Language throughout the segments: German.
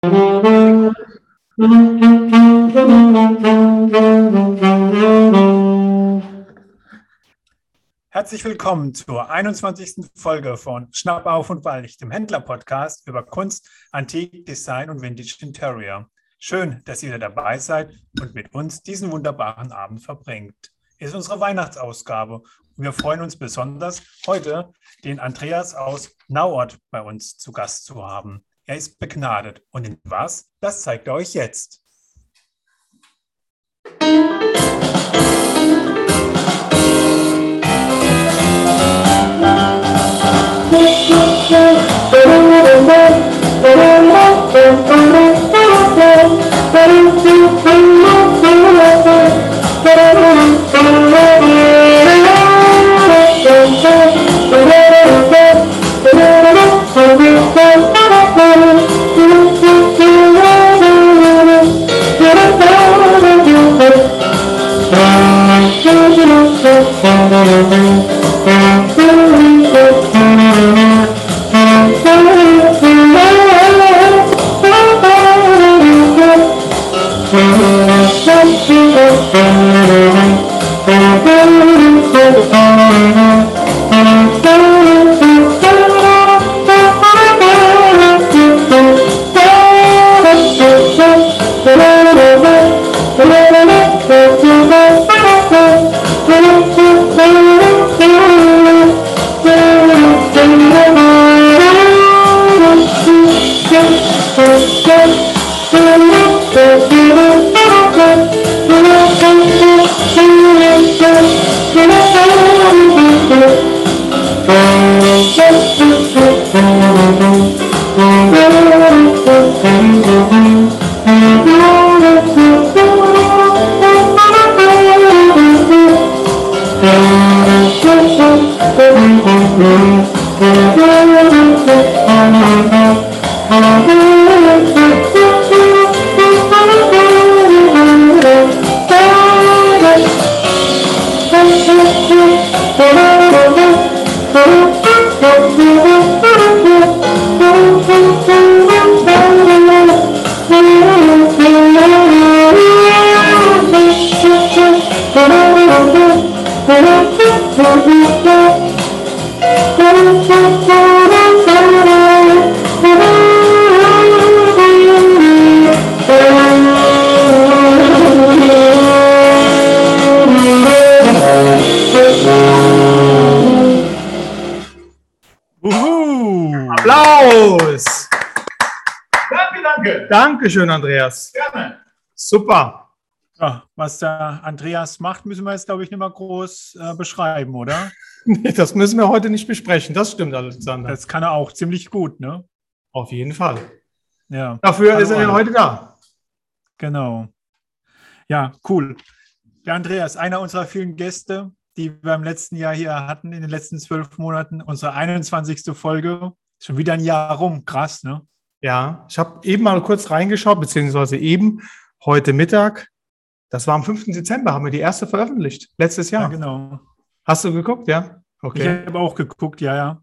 Herzlich willkommen zur 21. Folge von Schnapp auf und Walch, dem Händler-Podcast über Kunst, Antik, Design und Vintage Interior. Schön, dass ihr dabei seid und mit uns diesen wunderbaren Abend verbringt. Ist unsere Weihnachtsausgabe und wir freuen uns besonders, heute den Andreas aus Nauort bei uns zu Gast zu haben. Er ist begnadet und in was? Das zeigt er euch jetzt. Dankeschön, Andreas. Gerne. Super. Ja, was der Andreas macht, müssen wir jetzt, glaube ich, nicht mal groß äh, beschreiben, oder? Nee, das müssen wir heute nicht besprechen. Das stimmt, Alexander. Das kann er auch ziemlich gut, ne? Auf jeden Fall. Ja, Dafür Hallo, ist er ja heute da. genau. Ja, cool. Der Andreas, einer unserer vielen Gäste, die wir im letzten Jahr hier hatten, in den letzten zwölf Monaten, unsere 21. Folge. Schon wieder ein Jahr rum. Krass, ne? Ja, ich habe eben mal kurz reingeschaut, beziehungsweise eben heute Mittag. Das war am 5. Dezember, haben wir die erste veröffentlicht. Letztes Ja, Jahr. genau. Hast du geguckt, ja? Ich Okay. habe auch geguckt, ja, ja.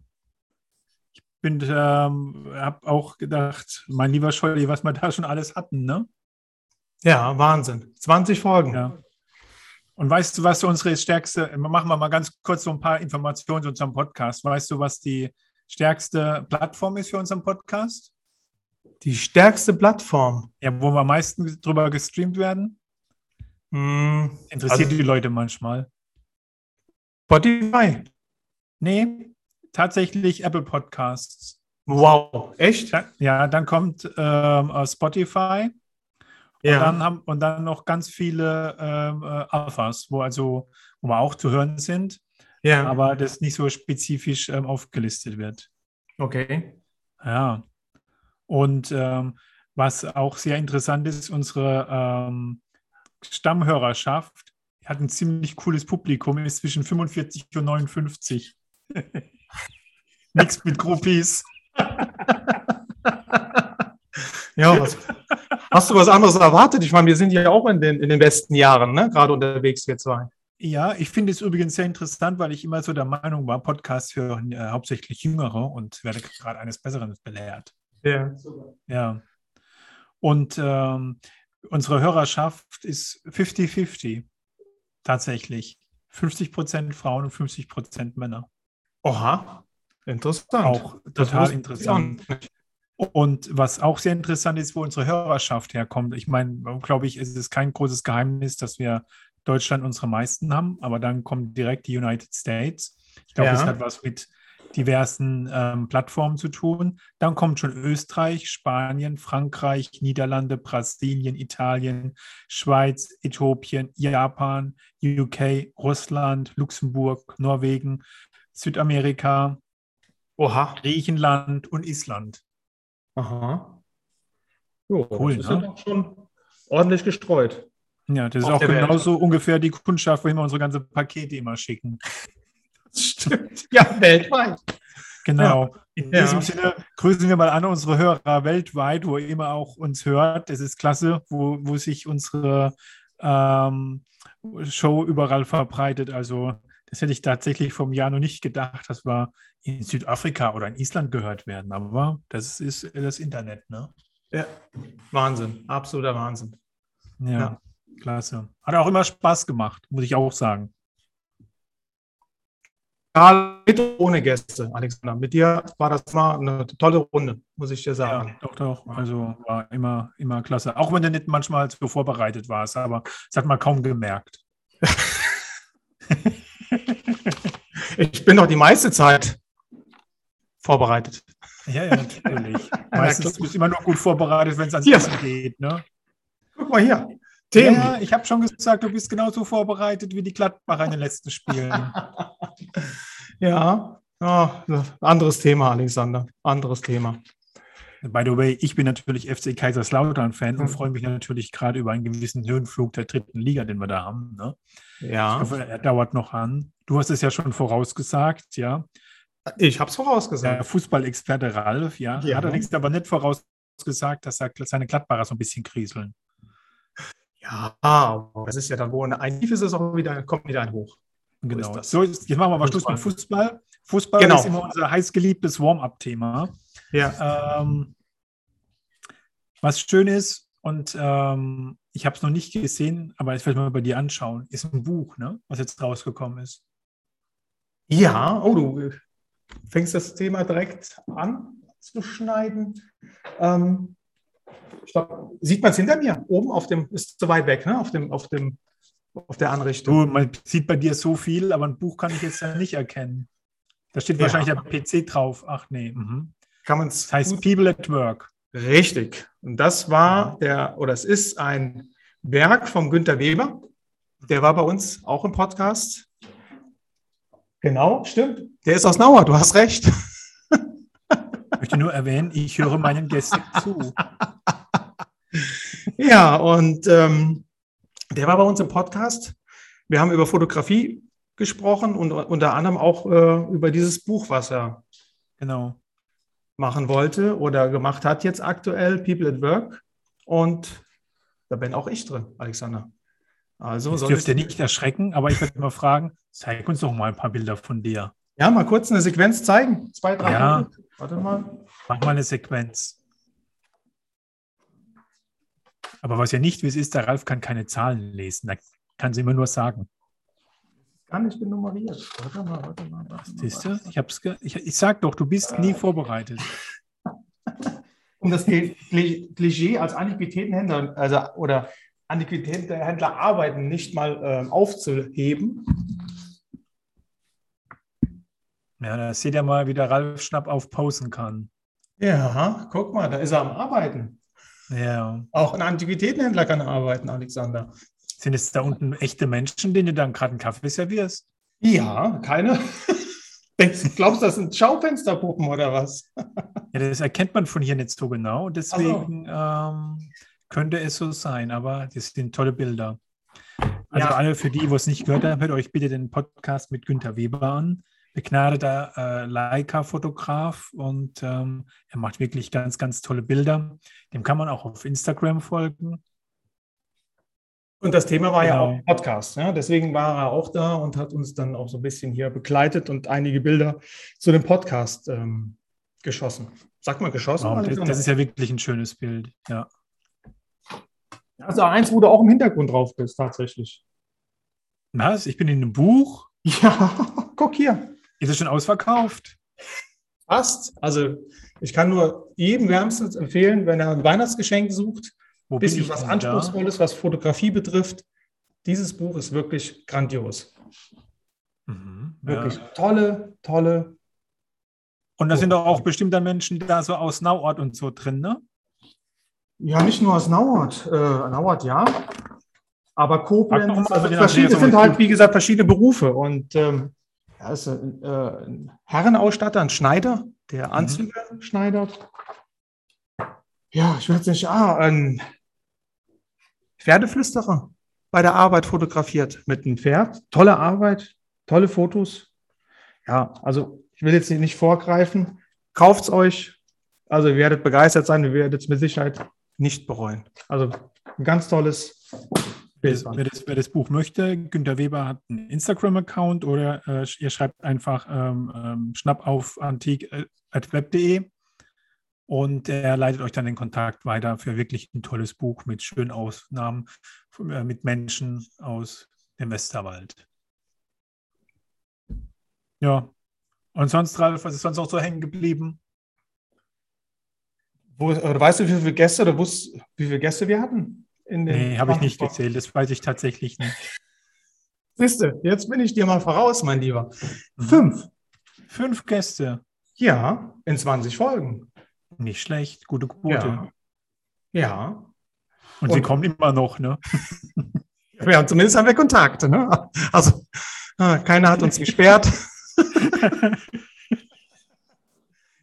Ich bin, ähm, habe auch gedacht, mein lieber Scholli, was wir da schon alles hatten, ne? Ja, Wahnsinn. 20 Folgen. Ja. Und weißt du, was unsere stärkste, machen wir mal ganz kurz so ein paar Informationen zu unserem Podcast. Weißt du, was die stärkste Plattform ist für unseren Podcast? Die stärkste Plattform. Ja, wo wir am meisten drüber gestreamt werden? Hm, Interessiert Also- die Leute manchmal. Spotify. Nee, tatsächlich Apple Podcasts. Wow, echt? Ja, dann kommt ähm, äh, Spotify und, dann haben, und dann noch ganz viele ähm, äh, Alphas, wo also wo wir auch zu hören sind, ja. aber das nicht so spezifisch ähm, aufgelistet wird. okay. Ja. Und ähm, was auch sehr interessant ist, unsere ähm, Stammhörerschaft hat ein ziemlich cooles Publikum, ist zwischen 45 und 59. Nichts mit Groupies. Ja, was, hast du was anderes erwartet? Ich meine, wir sind ja auch in den, in den besten Jahren, ne? gerade unterwegs, wir zwei. Ja, ich finde es übrigens sehr interessant, weil ich immer so der Meinung war, Podcasts hören äh, hauptsächlich Jüngere und werde gerade eines Besseren belehrt. Ja. Ja. Und ähm, unsere Hörerschaft ist 50-50 tatsächlich. 50 Prozent Frauen und 50 Prozent Männer. Oha, interessant. Auch total interessant. Und was auch sehr interessant ist, wo unsere Hörerschaft herkommt. Ich meine, glaube ich, es ist kein großes Geheimnis, dass wir Deutschland unsere meisten haben, aber dann kommt direkt die United States. Ich glaube, es Ja. hat was mit diversen ähm, Plattformen zu tun. Dann kommt schon Österreich, Spanien, Frankreich, Niederlande, Brasilien, Italien, Schweiz, Äthiopien, Japan, UK, Russland, Luxemburg, Norwegen, Südamerika, Oha. Griechenland und Island. Aha. Jo, Cool, das ist ne? ja doch schon ordentlich gestreut. Ja, das ist Auf auch der Welt. genauso ungefähr die Kundschaft, wohin wir unsere ganze Pakete immer schicken. Stimmt. Ja, weltweit. Genau. In Ja. diesem Sinne grüßen wir mal an unsere Hörer weltweit, wo ihr immer auch uns hört. Das ist klasse, wo, wo sich unsere ähm, Show überall verbreitet. Also das hätte ich tatsächlich vom Jahr noch nicht gedacht, dass wir in Südafrika oder in Island gehört werden. Aber das ist das Internet, ne? Ja. Wahnsinn. Absoluter Wahnsinn. Ja, Ja. klasse. Hat auch immer Spaß gemacht, muss ich auch sagen. Mit ohne Gäste, Alexander. Mit dir war das mal eine tolle Runde, muss ich dir Ja, sagen. doch, doch. Also war immer, immer klasse. Auch wenn du nicht manchmal so vorbereitet warst, aber das hat man kaum gemerkt. Ich bin doch die meiste Zeit vorbereitet. Ja, ja, natürlich. Meistens bist du immer nur gut vorbereitet, wenn es ans Ja. Essen geht. Ne? Guck mal hier. Themen. Ja, ich habe schon gesagt, du bist genauso vorbereitet wie die Gladbacher in den letzten Spielen. Ja. ja. Anderes Thema, Alexander. Anderes Thema. By the way, ich bin natürlich FC Kaiserslautern-Fan und Mhm. freue mich natürlich gerade über einen gewissen Höhenflug der dritten Liga, den wir da haben. Ne? Ich Ja. hoffe, er dauert noch an. Du hast es ja schon vorausgesagt, ja. Ich habe es Der vorausgesagt. Fußballexperte Ralf, ja, Ja. hat allerdings aber nicht vorausgesagt, dass er seine Gladbacher so ein bisschen kriseln. Ja, das ist ja dann, wo ein Tief ist, es auch wieder, kommt wieder ein Hoch. Genau. ist das. So, jetzt machen wir mal Schluss mit Fußball. Fußball Genau. ist immer unser heißgeliebtes Warm-up-Thema. Ja. Ähm, was schön ist, und ähm, ich habe es noch nicht gesehen, aber ich werde mal bei dir anschauen, ist ein Buch, ne, was jetzt rausgekommen ist. Ja, oh, du fängst das Thema direkt an zu schneiden. Ähm, glaub, sieht man es hinter mir? Oben auf dem, ist zu weit weg, ne? Auf dem, auf dem, auf der Anrichtung. Du, man sieht bei dir so viel, aber ein Buch kann ich jetzt ja nicht erkennen. Da steht Ja. wahrscheinlich der PC drauf. Ach nee. Mhm. Kann man es Das heißt People at Work. Richtig. Und das war der, oder es ist ein Werk von Günter Weber. Der war bei uns auch im Podcast. Genau, stimmt. Der ist aus Nauer, du hast recht. Ich möchte nur erwähnen, ich höre meinen Gästen zu. Ja, und ähm, der war bei uns im Podcast. Wir haben über Fotografie gesprochen und unter anderem auch äh, über dieses Buch, was er Genau. machen wollte oder gemacht hat jetzt aktuell, People at Work. Und da bin auch ich drin, Alexander. Also Das dürfte ich- nicht erschrecken, aber ich würde mal fragen, zeig uns doch mal ein paar Bilder von dir. Ja, mal kurz eine Sequenz zeigen. Zwei, drei Ja. Minuten. Warte mal. Mach mal eine Sequenz. Aber was ja nicht wie es ist, der Ralf kann keine Zahlen lesen. Er kann sie immer nur sagen. Gar nicht genummeriert. Warte mal, warte mal. Warte mal, Siehst du? Ich, hab's ge ich, ich sag doch, du bist nie vorbereitet. Um das Kli- Klischee als Antiquitätenhändler also, oder Antiquitätenhändler arbeiten nicht mal ähm, aufzuheben. Ja, da seht ihr mal, wie der Ralf Schnapp aufposen kann. Ja, guck mal, da ist er am Arbeiten. Ja. Auch ein Antiquitätenhändler kann arbeiten, Alexander. Sind es da unten echte Menschen, denen du dann gerade einen Kaffee servierst? Ja, keine. Denkst, glaubst du, das sind Schaufensterpuppen oder was? Ja, das erkennt man von hier nicht so genau. Deswegen ähm, könnte es so sein, aber das sind tolle Bilder. Also Ja. alle für die, wo es nicht gehört haben, hört euch bitte den Podcast mit Günter Weber an. Begnadeter äh, Leica-Fotograf und ähm, er macht wirklich ganz, ganz tolle Bilder. Dem kann man auch auf Instagram folgen. Und das Thema war ja Genau. auch Podcast. Ja? Deswegen war er auch da und hat uns dann auch so ein bisschen hier begleitet und einige Bilder zu dem Podcast ähm, geschossen. Sag mal geschossen? Wow, das, das ist ja wirklich ein schönes Bild. Ja. Also eins, wo du auch im Hintergrund drauf bist, tatsächlich. Was? Ich bin in einem Buch? Ja, guck hier. Ist es schon ausverkauft? Fast. Also ich kann nur jedem wärmstens empfehlen, wenn er ein Weihnachtsgeschenk sucht, Wo bisschen was Anspruchsvolles, was Fotografie betrifft. Dieses Buch ist wirklich grandios. Mhm, Wirklich Ja. tolle, tolle. Und da sind doch auch bestimmt dann Menschen da so aus Nauort und so drin, ne? Ja, nicht nur aus Nauert. Äh, Nauert, ja. Aber Koblenz, also den verschiedene, sind halt, wie gesagt, verschiedene Berufe. Und ähm, ja, ist ein, äh, ein Herrenausstatter, ein Schneider, der Anzüge schneidert. Ja, ich will jetzt nicht, ah, ein Pferdeflüsterer bei der Arbeit fotografiert mit einem Pferd. Tolle Arbeit, tolle Fotos. Ja, also ich will jetzt nicht vorgreifen. Kauft's euch. Also ihr werdet begeistert sein, ihr werdet es mit Sicherheit nicht bereuen. Also ein ganz tolles Wer wer, das, wer das Buch möchte, Günter Weber hat einen Instagram-Account oder äh, ihr schreibt einfach ähm, ähm, schnappaufantik.web.de und er leitet euch dann den Kontakt weiter für wirklich ein tolles Buch mit schönen Ausnahmen äh, mit Menschen aus dem Westerwald. Ja. Und sonst, Ralf, was ist sonst noch so hängen geblieben? Wo, oder weißt du, wie viele Gäste oder wusst, wie viele Gäste wir hatten? In den Nee, habe ich nicht gezählt, das weiß ich tatsächlich nicht. Siehste, jetzt bin ich dir mal voraus, mein Lieber. Mhm. Fünf. Fünf Gäste. Ja, in 20 Folgen. Nicht schlecht, gute Quote. Ja. Ja. Und, sie Und- kommen immer noch, ne? ja, zumindest haben wir Kontakte. Ne? Also, ah, keiner hat uns gesperrt.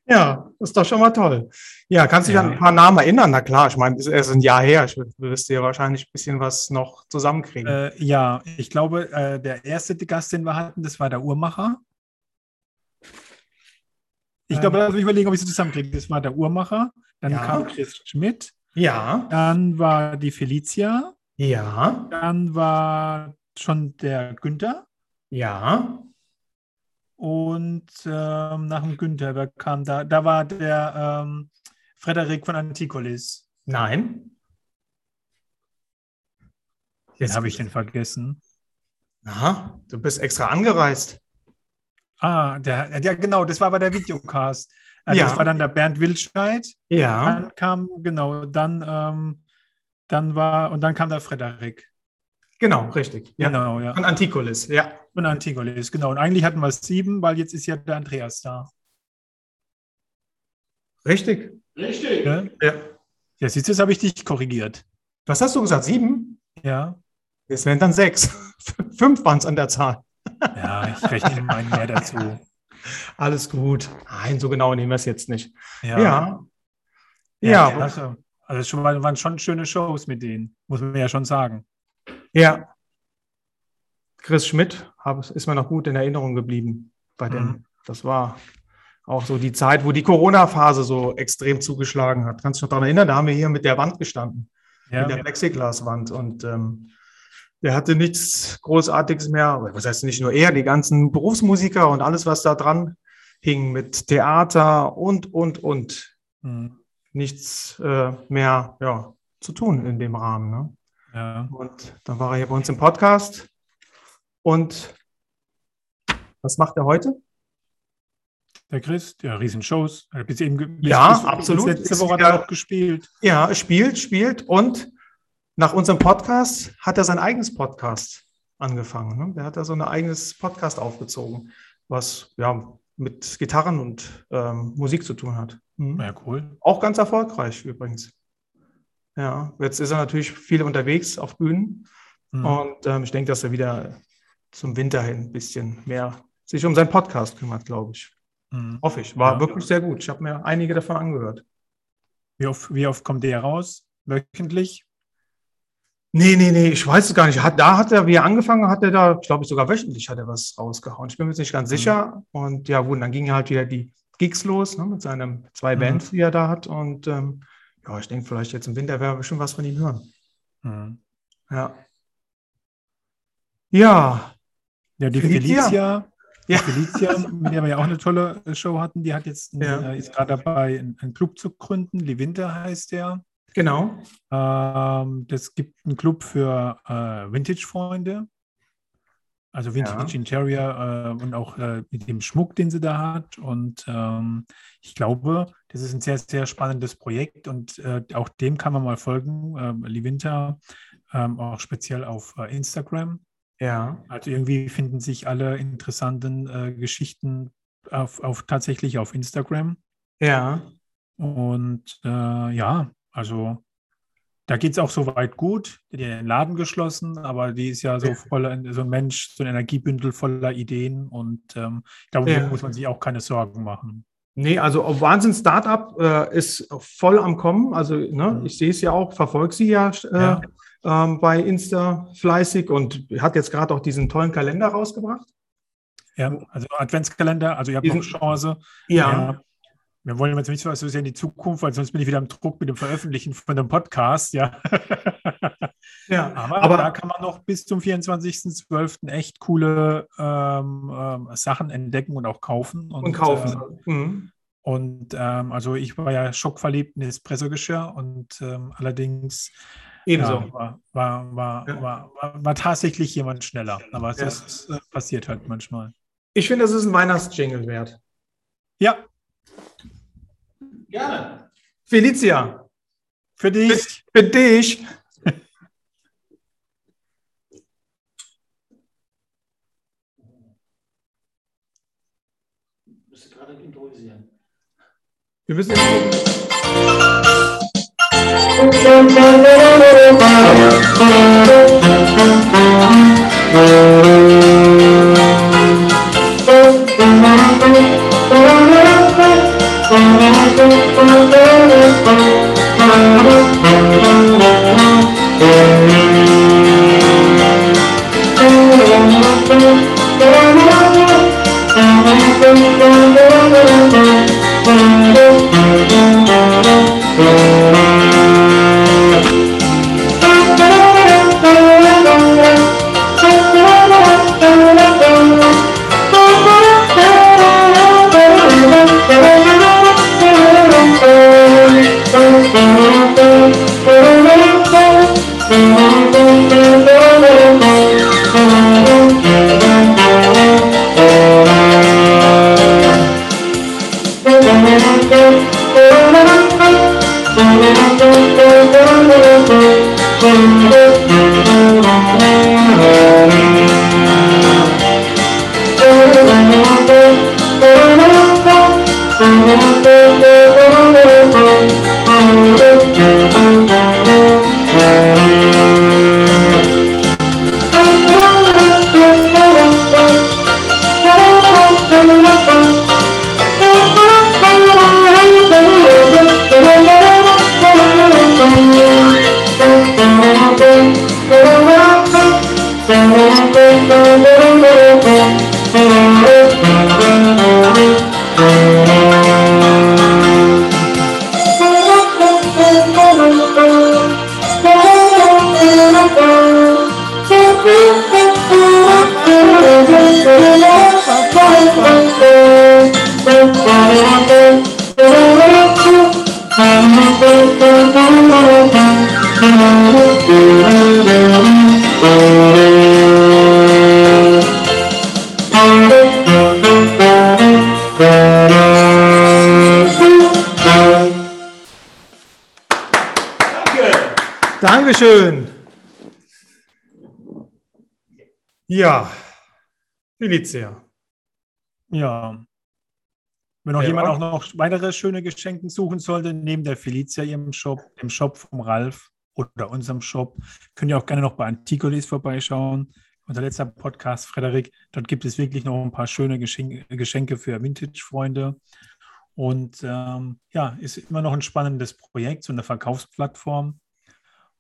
Ja, ist doch schon mal toll. Ja, kannst du dich Ja. an ein paar Namen erinnern? Na klar, ich meine, es ist ein Jahr her. Ich, du wirst dir wahrscheinlich ein bisschen was noch zusammenkriegen. Äh, ja, ich glaube, äh, der erste Gast, den wir hatten, das war der Uhrmacher. Ich glaube, Ähm. lass mich überlegen, ob ich sie zusammenkriege. Das war der Uhrmacher, dann Ja. kam Chris Schmidt, ja, dann war die Felicia, ja, dann war schon der Günther ja. Und ähm, nach dem Günther, wer kam da? Da war der ähm, Frederik von Antikolis. Nein. Den habe ich denn vergessen. Aha, du bist extra angereist. Ah, der, ja, genau, das war aber der Videocast. Also Ja. Das war dann der Bernd Wildscheid. Ja, Dann kam, genau, dann, ähm, dann war, und dann kam der Frederik. genau, richtig. Ja. Genau, ja. Von Antikolis, ja. Und Antigolis, genau. Und eigentlich hatten wir sieben, weil jetzt ist ja der Andreas da. Richtig. Ne? Ja. Ja, siehst du, jetzt habe ich dich korrigiert. Was hast du gesagt? Sieben? Ja. Es wären dann sechs. Fünf waren es an der Zahl. Ja, ich rechne immer einen mehr dazu. Alles gut. Nein, so genau nehmen wir es jetzt nicht. Ja. Ja. Ja, Ja. klasse. Also schon mal, waren schon schöne Shows mit denen, muss man ja schon sagen. Ja. Chris Schmidt hab, ist mir noch gut in Erinnerung geblieben. Bei dem, Mhm. das war auch so die Zeit, wo die Corona-Phase so extrem zugeschlagen hat. Kannst du dich noch daran erinnern? Da haben wir hier mit der Wand gestanden. Ja, mit der Plexiglaswand. Und ähm, der hatte nichts Großartiges mehr. Was heißt nicht nur er, die ganzen Berufsmusiker und alles, was da dran hing mit Theater und, und, und. Mhm. Nichts äh, mehr ja, zu tun in dem Rahmen. Ne? ja. Und dann war er hier bei uns im Podcast. Und was macht er heute? Der Chris, ja, Riesenshows. Hat Bis eben, bis, Ja, bis, absolut. Letzte Woche hat er auch gespielt. Ja, spielt, spielt und nach unserem Podcast hat er sein eigenes Podcast angefangen. Ne? Der hat da so ein eigenes Podcast aufgezogen, was ja mit Gitarren und ähm, Musik zu tun hat. Mhm. Ja, cool. Auch ganz erfolgreich übrigens. Ja, jetzt ist er natürlich viel unterwegs auf Bühnen Mhm. und ähm, ich denke, dass er wieder zum Winter hin ein bisschen mehr sich um seinen Podcast kümmert, glaube ich. Mhm. Hoffe ich. War Ja. wirklich sehr gut. Ich habe mir einige davon angehört. Wie oft, wie oft kommt der raus? Wöchentlich? Nee, nee, nee, ich weiß es gar nicht. Hat, da hat er, wie er angefangen hat, er da, ich glaube sogar wöchentlich hat er was rausgehauen. Ich bin mir jetzt nicht ganz Mhm. sicher. Und ja, gut, dann gingen halt wieder die Gigs los, ne, mit seinen zwei Mhm. Bands, die er da hat. Und ähm, ja, ich denke, vielleicht jetzt im Winter werden wir bestimmt was von ihm hören. Mhm. Ja. Ja, Ja, die Felicia. Felicia, Ja. die Felicia, mit der wir ja auch eine tolle äh, Show hatten, die hat jetzt, Ja. äh, ist gerade dabei, einen Club zu gründen. Levinte heißt der. Genau. Ähm, das gibt einen Club für äh, Vintage-Freunde. Also Vintage Ja. Interior äh, und auch äh, mit dem Schmuck, den sie da hat. Und ähm, ich glaube, das ist ein sehr, sehr spannendes Projekt und äh, auch dem kann man mal folgen, ähm, Livinta, ähm, auch speziell auf Instagram. Ja. Also irgendwie finden sich alle interessanten äh, Geschichten auf, auf tatsächlich auf Instagram. Ja. Und äh, ja, also da geht es auch soweit gut. Die hat den Laden geschlossen, aber die ist ja so voller, so ein Mensch, so ein Energiebündel voller Ideen und ähm, ich glaube, Ja. da muss man sich auch keine Sorgen machen. Nee, also Wahnsinn Startup äh, ist voll am Kommen. Also ne, Mhm. ich sehe es ja auch, verfolge sie ja, äh, Ja. Ähm, bei Insta fleißig und hat jetzt gerade auch diesen tollen Kalender rausgebracht. Ja, also Adventskalender, also ihr habt Diesen- noch Chance. Ja, Wir wollen jetzt nicht so so sehr in die Zukunft, weil sonst bin ich wieder im Druck mit dem Veröffentlichen von dem Podcast, ja. ja. Aber, Aber- da kann man noch bis zum 24.12. echt coole ähm, ähm, Sachen entdecken und auch kaufen. und kaufen. Äh, Mhm. und ähm, also ich war ja schockverliebt in Espresso-Geschirr und ähm, allerdings Ebenso. ja, war, war, war, war, war, war tatsächlich jemand schneller. Aber es Ja. ist, äh, passiert halt manchmal. Ich finde, das ist ein Weihnachtsjingle wert. Ja, Gerne. Felicia, für dich. für dich. Müsste gerade improvisieren. Wir müssen jetzt Dankeschön. Felicia. Ja. Wenn noch Ja. jemand auch noch weitere schöne Geschenke suchen sollte, neben der Felicia ihrem Shop, dem Shop vom Ralf oder unserem Shop, könnt ihr auch gerne noch bei Anticolis vorbeischauen. Unser letzter Podcast, Frederik, dort gibt es wirklich noch ein paar schöne Geschenke, Geschenke für Vintage-Freunde. Und ähm, ja, ist immer noch ein spannendes Projekt, so eine Verkaufsplattform.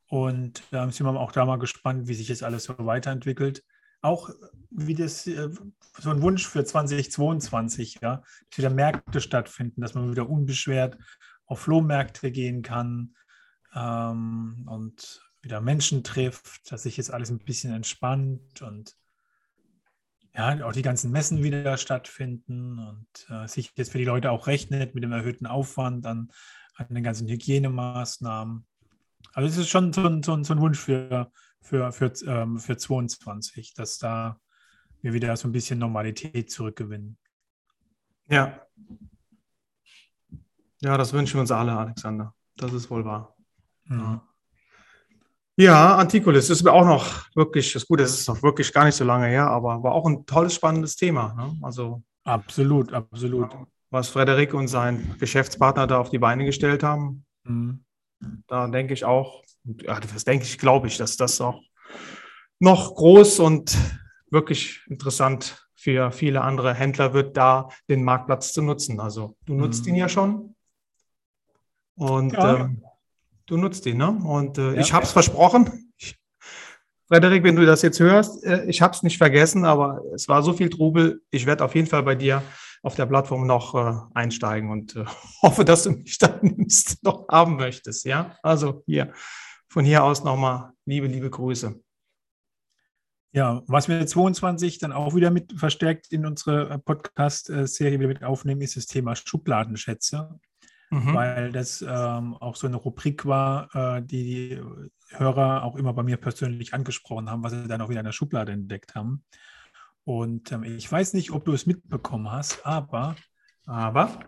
Und da sind wir auch da mal gespannt, wie sich das alles so weiterentwickelt. Auch wie das äh, so ein Wunsch für 2022, ja, dass wieder Märkte stattfinden, dass man wieder unbeschwert auf Flohmärkte gehen kann ähm, und wieder Menschen trifft, dass sich jetzt alles ein bisschen entspannt und ja, auch die ganzen Messen wieder stattfinden und äh, sich jetzt für die Leute auch rechnet mit dem erhöhten Aufwand an, an den ganzen Hygienemaßnahmen. Also es ist schon so ein, so ein, so ein Wunsch für, für, für, ähm, für 22, dass da wir wieder so ein bisschen Normalität zurückgewinnen. Ja. Ja, das wünschen wir uns alle, Alexander. Das ist wohl wahr. Mhm. Ja, Antikulis ist mir auch noch wirklich, das Gute, es ist noch wirklich gar nicht so lange her, aber war auch ein tolles, spannendes Thema. Ne? Also, Absolut, absolut. was Frederik und sein Geschäftspartner da auf die Beine gestellt haben, Mhm. da denke ich auch, ja, das denke ich, glaube ich, dass das auch noch groß und wirklich interessant für viele andere Händler wird, da den Marktplatz zu nutzen. Also du nutzt Mhm. ihn ja schon und Ja. ähm, du nutzt ihn, ne? Und äh, Ja. ich habe es versprochen. Ich, Frederik, wenn du das jetzt hörst, äh, ich habe es nicht vergessen, aber es war so viel Trubel. Ich werde auf jeden Fall bei dir auf der Plattform noch äh, einsteigen und äh, hoffe, dass du mich dann nimmst, noch haben möchtest. Ja, also hier von hier aus nochmal liebe, liebe Grüße. Ja, was wir 22 dann auch wieder mit verstärkt in unsere äh, Podcast-Serie wieder mit aufnehmen, ist das Thema Schubladenschätze, Mhm. weil das ähm, auch so eine Rubrik war, äh, die die Hörer auch immer bei mir persönlich angesprochen haben, was sie dann auch wieder in der Schublade entdeckt haben. Und ähm, ich weiß nicht, ob du es mitbekommen hast, aber Aber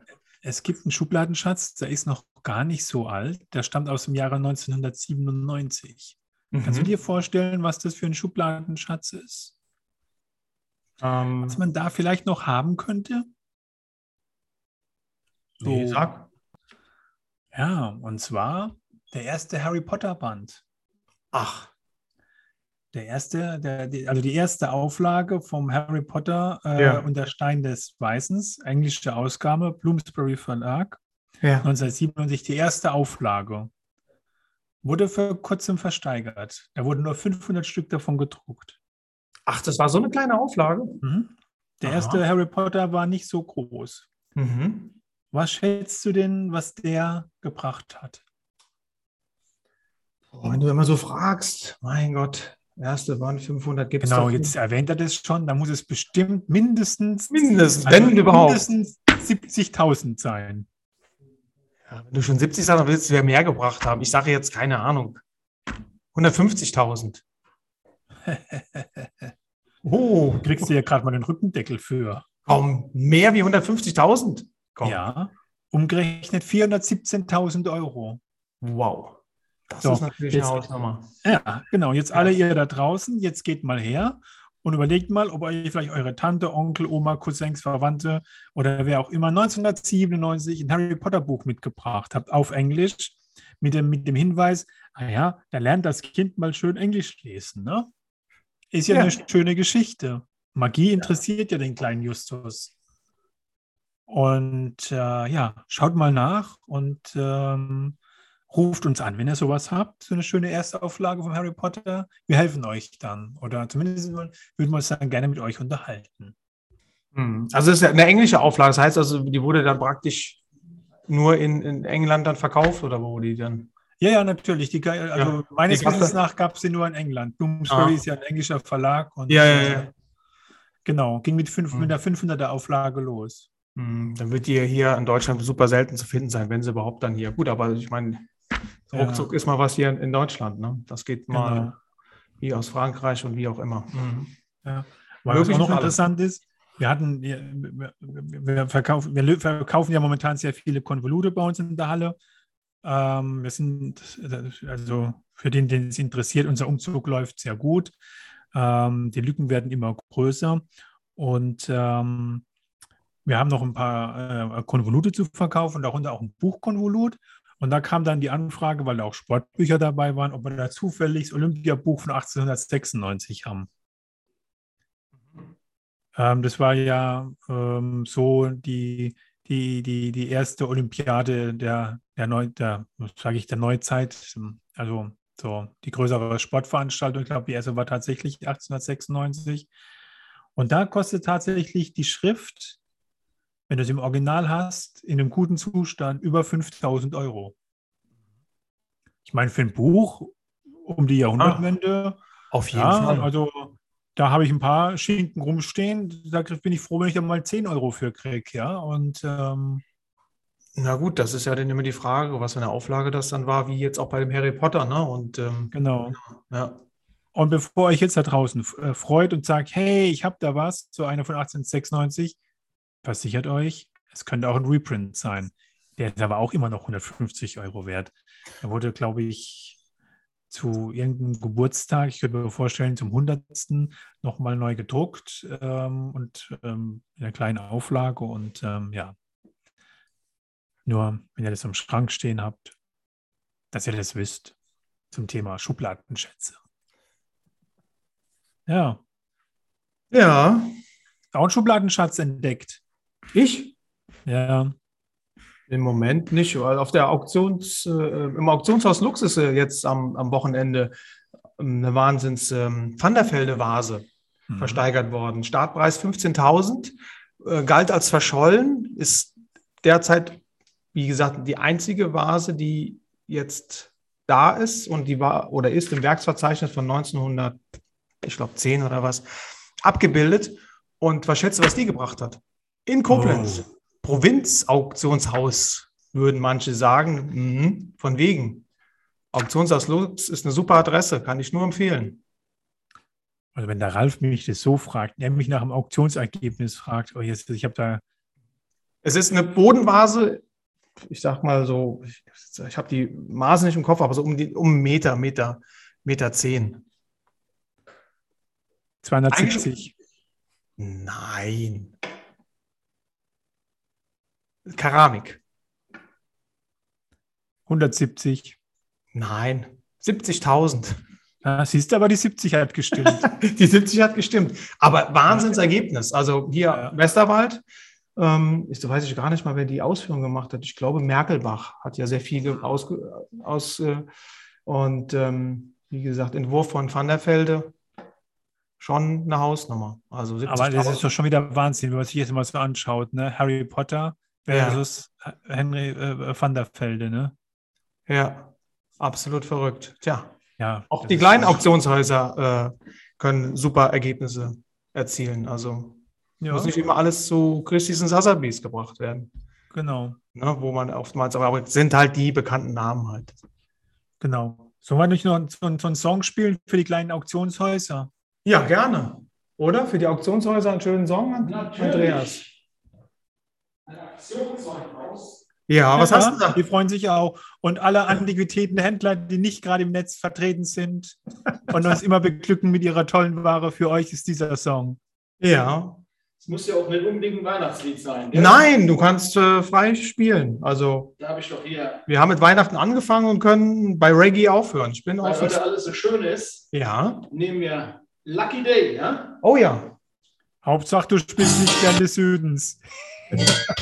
es gibt einen Schubladenschatz, der ist noch gar nicht so alt, der stammt aus dem Jahre 1997. Kannst du Mhm. dir vorstellen, was das für ein Schubladenschatz ist? ähm, Was man da vielleicht noch haben könnte? nee, So. sag. Ja, und zwar der erste Harry Potter Band. Ach, Der erste, der, die, also die erste Auflage vom Harry Potter äh, Ja. und der Stein des Weißens, englische Ausgabe, Bloomsbury Verlag, ja. 1997, die erste Auflage. Wurde vor kurzem versteigert. Da wurden nur 500 Stück davon gedruckt. Ach, das war so eine kleine Auflage. Mhm. Der Aha. erste Harry Potter war nicht so groß. Mhm. Was schätzt du denn, was der gebracht hat? Boah, wenn du immer so fragst, mein Gott, erste waren 500 gibt es Genau, jetzt erwähnt er das schon. Da muss es bestimmt mindestens, mindestens, also wenn überhaupt. mindestens 70.000 sein. Ja, wenn du schon 70 sagst, dann willst du ja mehr gebracht haben. Ich sage jetzt keine Ahnung. 150.000. Oh, Kriegst du ja gerade mal den Rückendeckel für. kaum mehr wie 150.000. Komm. Ja, umgerechnet 417.000 Euro. Wow. Das So, ist natürlich jetzt- eine Hausnummer. Ja, genau. Jetzt alle ihr da draußen, jetzt geht mal her und überlegt mal, ob euch vielleicht eure Tante, Onkel, Oma, Cousins, Verwandte oder wer auch immer 1997 ein Harry Potter Buch mitgebracht habt auf Englisch mit dem, mit dem Hinweis, ah ja, da lernt das Kind mal schön Englisch lesen. Ne? Ist ja, Ja. eine schöne Geschichte. Magie interessiert ja den kleinen Justus. Und äh, ja, schaut mal nach und ähm, ruft uns an, wenn ihr sowas habt, so eine schöne erste Auflage von Harry Potter. Wir helfen euch dann. Oder zumindest würden wir uns dann gerne mit euch unterhalten. Hm. Also es ist ja eine englische Auflage. Das heißt also, die wurde dann praktisch nur in, in England dann verkauft oder wo wurde die dann? Ja, ja, natürlich. Die, also Ja, meines Wissens nach gab es sie nur in England. Bloomsbury Ah. ist ja ein englischer Verlag. Und, Ja, ja, äh, ja. Genau, ging mit, fünf, Hm. mit der 500er Auflage los. Hm, Dann wird die hier in Deutschland super selten zu finden sein, wenn sie überhaupt dann hier. Gut, aber ich meine, Ja. ruckzuck ist mal was hier in Deutschland. Ne? Das geht mal Genau. wie aus Frankreich und wie auch immer. Mhm. Weil was Möglich auch noch interessant ist, wir hatten, wir, wir, verkaufen, wir verkaufen ja momentan sehr viele Konvolute bei uns in der Halle. Ähm, wir sind, also für den, den es interessiert, unser Umzug läuft sehr gut. Ähm, die Lücken werden immer größer und ähm, wir haben noch ein paar äh, Konvolute zu verkaufen, darunter auch ein Buchkonvolut. Und da kam dann die Anfrage, weil da auch Sportbücher dabei waren, ob wir da zufällig das Olympiabuch von 1896 haben. Ähm, das war ja ähm, so die, die, die, die erste Olympiade der, der, Neu, der sage ich, der Neuzeit. Also so die größere Sportveranstaltung. Ich glaube, die erste war tatsächlich 1896. Und da kostet tatsächlich die Schrift, wenn du es im Original hast, in einem guten Zustand über 5000 Euro. Ich meine, für ein Buch um die Jahrhundertwende, Auf jeden ja, Fall. also da habe ich ein paar Schinken rumstehen. Da bin ich froh, wenn ich da mal 10 Euro für kriege, ja. Und ähm, Na gut, das ist ja dann immer die Frage, was für eine Auflage das dann war, wie jetzt auch bei dem Harry Potter, ne? Und ähm, Genau. ja. Und bevor euch jetzt da draußen äh, freut und sagt, hey, ich habe da was, so eine von 1896, versichert euch, es könnte auch ein Reprint sein. Der ist aber auch immer noch 150 Euro wert. Er wurde, glaube ich, zu irgendeinem Geburtstag, ich könnte mir vorstellen, zum 100. nochmal neu gedruckt ähm, und ähm, in einer kleinen Auflage. Und ähm, ja, nur wenn ihr das im Schrank stehen habt, dass ihr das wisst zum Thema Schubladenschätze. Ja, Ja, auch einen Schubladenschatz entdeckt. Ich Ja, im Moment nicht, weil auf der Auktions, äh, im Auktionshaus Lux ist äh, jetzt am, am Wochenende eine Wahnsinns ähm, Vanderfelde Vase Mhm. versteigert worden. Startpreis 15.000, äh, galt als verschollen, ist derzeit, wie gesagt, die einzige Vase, die jetzt da ist und die war oder ist im Werksverzeichnis von 1900, ich glaube 10 oder was, abgebildet. Und was schätzt du, was die gebracht hat? In Koblenz. Oh. Provinzauktionshaus, würden manche sagen. Mhm, von wegen. Auktionshaus Lux ist eine super Adresse, kann ich nur empfehlen. Also wenn der Ralf mich das so fragt, er mich nach dem Auktionsergebnis fragt, oh jetzt, ich habe da, Es ist eine Bodenvase, ich sag mal so, ich, ich habe die Maße nicht im Kopf, aber so um, die, um einen Meter, Meter, Meter zehn. 270. Nein. Keramik. 170. Nein. 70.000. Ja, siehst du, aber die 70 hat gestimmt. Die 70 hat gestimmt. Aber Wahnsinnsergebnis. Also hier Ja. Westerwald, ähm, ich, weiß ich gar nicht mal, wer die Ausführung gemacht hat. Ich glaube, Merkelbach hat ja sehr viel aus, aus äh, und ähm, wie gesagt, Entwurf von Van der Velde. Schon eine Hausnummer. Also 70.000. aber das ist doch schon wieder Wahnsinn, wenn man sich jetzt mal so anschaut, ne? Harry Potter versus Henry äh, van der Velde, ne? Ja, absolut verrückt. Tja, Ja. auch die kleinen schon- Auktionshäuser äh, können super Ergebnisse erzielen. Also Ja, muss nicht immer alles zu Christie's und Sotheby's gebracht werden. genau, Ne, wo man oftmals, aber es sind halt die bekannten Namen halt. genau. Sollen wir nicht noch so, so einen Song spielen für die kleinen Auktionshäuser? Ja, gerne. Oder? Für die Auktionshäuser einen schönen Song, Andreas. Ja, was hast du da? Die freuen sich auch. Und alle Antiquitätenhändler, die nicht gerade im Netz vertreten sind und uns immer beglücken mit ihrer tollen Ware, für euch ist dieser Song. Ja. Es muss ja auch nicht unbedingt ein Weihnachtslied sein. gell? Nein, du kannst äh, frei spielen. Also, Da habe ich doch hier, wir haben mit Weihnachten angefangen und können bei Reggae aufhören. Ich bin weil offen. heute alles so schön ist, Ja. nehmen wir Lucky Day, ja? Oh ja. Hauptsache, du spielst nicht gern des Südens. Daher.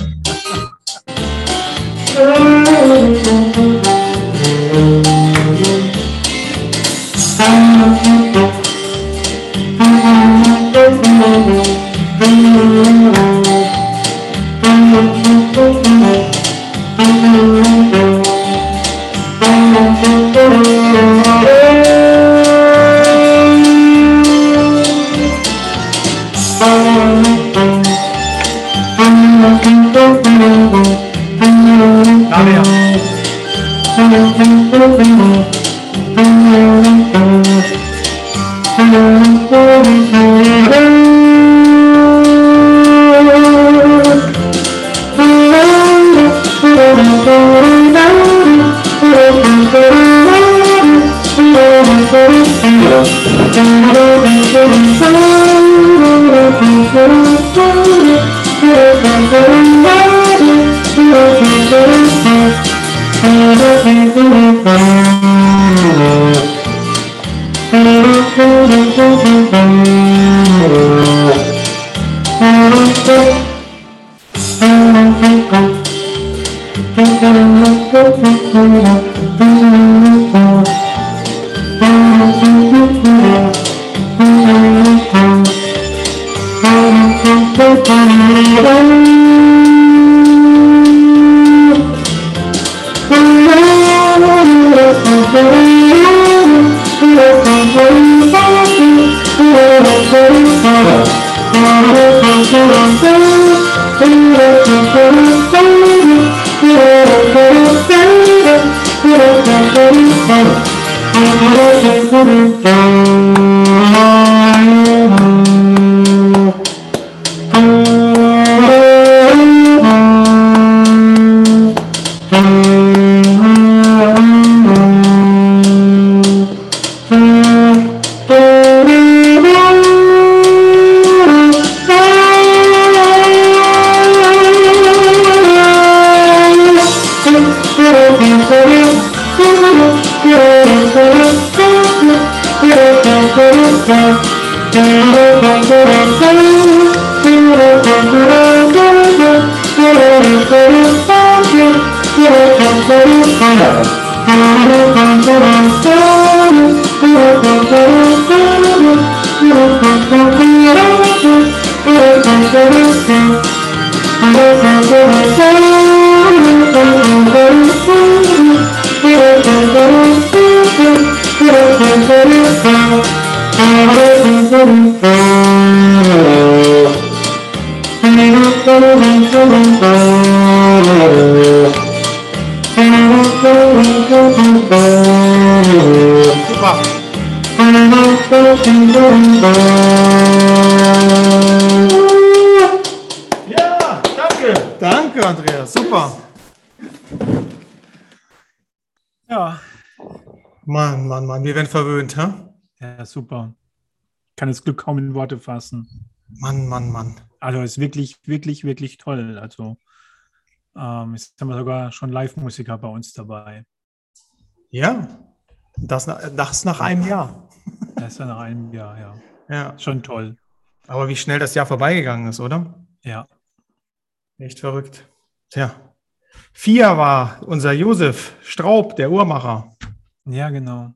Super. Ja, danke. Danke, Andreas. Super. Ja, Mann, Mann, Mann, wir werden verwöhnt, hä? ja, super. Kann das Glück kaum in Worte fassen. Mann, Mann, Mann. Also ist wirklich, wirklich, wirklich toll. Also ähm, jetzt haben wir sogar schon Live-Musiker bei uns dabei. Ja, das, das nach einem Jahr. Das ist ja nach einem Jahr, ja. Ja, Schon toll. aber wie schnell das Jahr vorbeigegangen ist, oder? Ja. Echt verrückt. Tja. Vier war unser Josef Straub, der Uhrmacher. Ja, genau.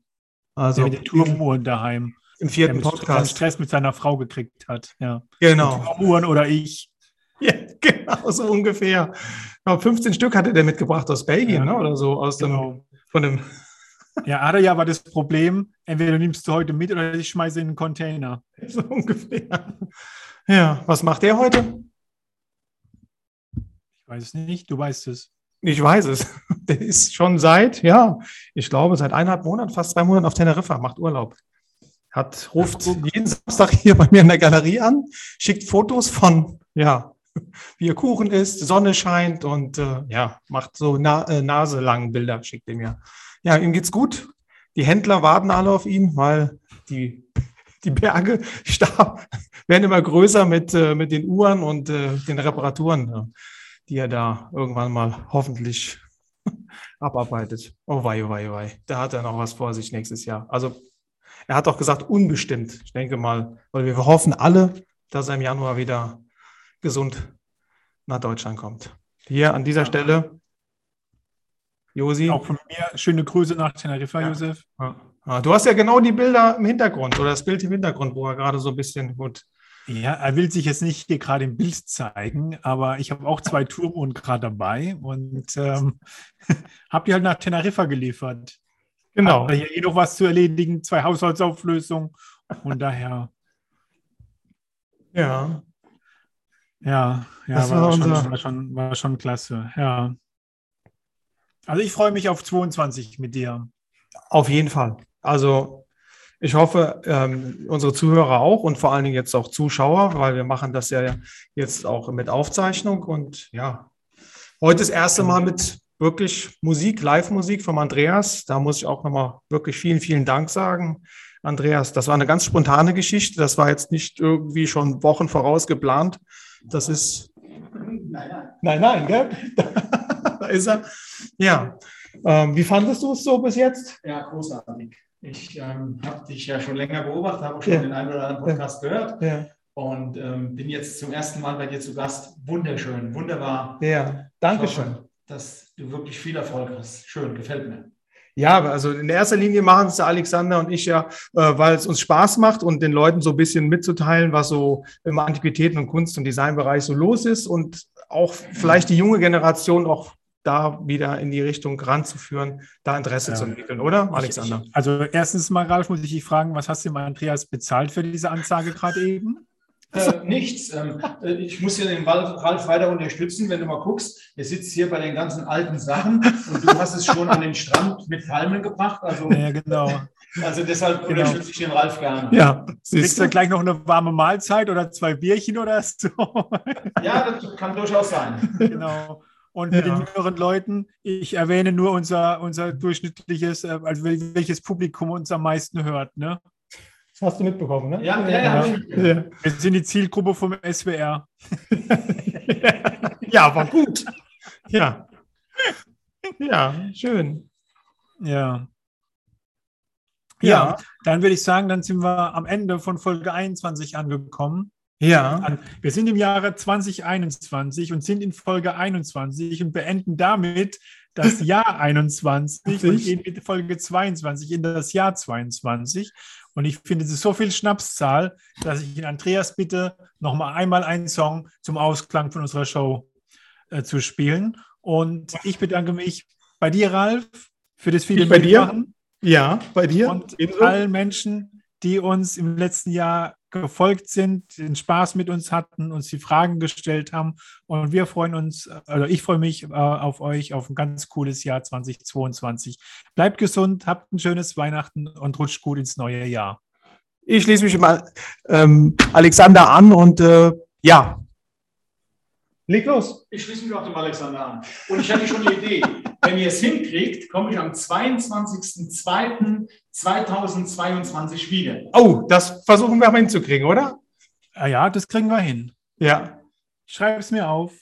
Also der mit den Turmuhren daheim. im Der vierten Stress- Podcast. Stress mit seiner Frau gekriegt hat. Ja. Genau. Turmuhren oder ich. Ja, genau, so ungefähr. Glaube, 15 Stück hatte der mitgebracht aus Belgien, Ja. ne? oder so, aus dem, Genau. von dem, Ja, ja aber das Problem, entweder nimmst du heute mit oder ich schmeiße in den Container. so ungefähr. Ja, was macht der heute? Ich weiß es nicht, du weißt es. Ich weiß es. Der ist schon seit, ja, ich glaube, seit eineinhalb Monaten, fast zwei Monaten auf Teneriffa, macht Urlaub. Hat, ruft jeden Samstag hier bei mir in der Galerie an, schickt Fotos von, ja, wie ihr Kuchen isst, Sonne scheint und äh, ja, macht so na, äh, naselangen Bilder, schickt er mir. Ja, ihm geht's gut. Die Händler warten alle auf ihn, weil die, die Berge starb, werden immer größer mit, äh, mit den Uhren und äh, den Reparaturen, äh, die er da irgendwann mal hoffentlich abarbeitet. Oh wei, oh wei, oh wei. Da hat er noch was vor sich nächstes Jahr. Also er hat auch gesagt, unbestimmt. Ich denke mal, weil wir hoffen alle, dass er im Januar wieder gesund nach Deutschland kommt. Hier an dieser Stelle, Josi. Auch von mir schöne Grüße nach Teneriffa, Ja. Josef. Ah, Du hast ja genau die Bilder im Hintergrund oder das Bild im Hintergrund, wo er gerade so ein bisschen gut. Ja, er will sich jetzt nicht hier gerade im Bild zeigen, aber ich habe auch zwei Turmuhren gerade dabei und ähm, habe die halt nach Teneriffa geliefert. Genau. Aber hier eh noch was zu erledigen, zwei Haushaltsauflösungen. Von daher, Ja. ja, ja, Das war, war schon, unser- war, schon, war schon klasse. Ja. Also ich freue mich auf 22 mit dir. Auf jeden Fall. Also ich hoffe, ähm, unsere Zuhörer auch und vor allen Dingen jetzt auch Zuschauer, weil wir machen das ja jetzt auch mit Aufzeichnung und ja, heute das erste Mal mit wirklich Musik, Live-Musik vom Andreas. Da muss ich auch nochmal wirklich vielen, vielen Dank sagen. Andreas, das war eine ganz spontane Geschichte. Das war jetzt nicht irgendwie schon Wochen voraus geplant. Das ist Nein, nein. Nein, nein, gell? Ist er. Ja. Ähm, wie fandest du es so bis jetzt? Ja, großartig. Ich ähm, habe dich ja schon länger beobachtet, habe auch schon Ja. den einen oder anderen Podcast gehört Ja. und ähm, bin jetzt zum ersten Mal bei dir zu Gast. Wunderschön, wunderbar. Ja, Dankeschön. Ich hoffe, Dass du wirklich viel Erfolg hast. Schön, gefällt mir. Ja, also in erster Linie machen es der Alexander und ich ja, äh, weil es uns Spaß macht und den Leuten so ein bisschen mitzuteilen, was so im Antiquitäten- und Kunst- und Designbereich so los ist und auch vielleicht die junge Generation auch da wieder in die Richtung ranzuführen, da Interesse Ja. zu entwickeln, oder, Alexander? Ich, also erstens mal, Ralf, muss ich dich fragen, was hast du dem Andreas bezahlt für diese Ansage gerade eben? Äh, nichts. Ähm, äh, ich muss hier den Ralf, Ralf weiter unterstützen, wenn du mal guckst. Er sitzt hier bei den ganzen alten Sachen und du hast es schon an den Strand mit Palmen gebracht. Also Ja, genau. Also deshalb Genau. unterstütze ich den Ralf gerne. Ja, Kriegst siehst du du? gleich noch eine warme Mahlzeit oder zwei Bierchen oder so? Ja, das kann durchaus sein. genau. Und mit Ja. den jüngeren Leuten, ich erwähne nur unser, unser durchschnittliches, äh, also wel- welches Publikum uns am meisten hört. Ne? Das hast du mitbekommen, ne? Ja, ja, ja. Ja, Wir sind die Zielgruppe vom SWR. ja war gut. Ja. Ja, schön. Ja. Ja. Ja, dann würde ich sagen, dann sind wir am Ende von Folge 21 angekommen. Ja. Wir sind im Jahre 2021 und sind in Folge 21 und beenden damit das Jahr 21 und gehen mit Folge 22 in das Jahr 22. Und ich finde, es ist so viel Schnapszahl, dass ich den Andreas bitte, noch mal einmal einen Song zum Ausklang von unserer Show äh, zu spielen. Und ich bedanke mich bei dir, Ralf, für das viele Ich bei dir? Mitmachen Ja, bei dir? und Ebenso? allen Menschen, die uns im letzten Jahr gefolgt sind, den Spaß mit uns hatten, uns die Fragen gestellt haben. Und wir freuen uns, oder ich freue mich äh, auf euch, auf ein ganz cooles Jahr 2022. Bleibt gesund, habt ein schönes Weihnachten und rutscht gut ins neue Jahr. Ich schließe mich mal ähm, Alexander an und äh, ja. Leg los. Ich schließe mich auch dem Alexander an. Und ich hatte schon eine Idee. Wenn ihr es hinkriegt, komme ich am 22.02.2022 wieder. Oh, das versuchen wir mal hinzukriegen, oder? Ah ja, das kriegen wir hin. Ja. Ich schreibe es mir auf.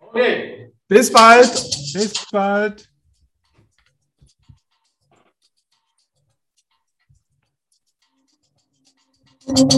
Okay. Bis bald. Bis bald. Thank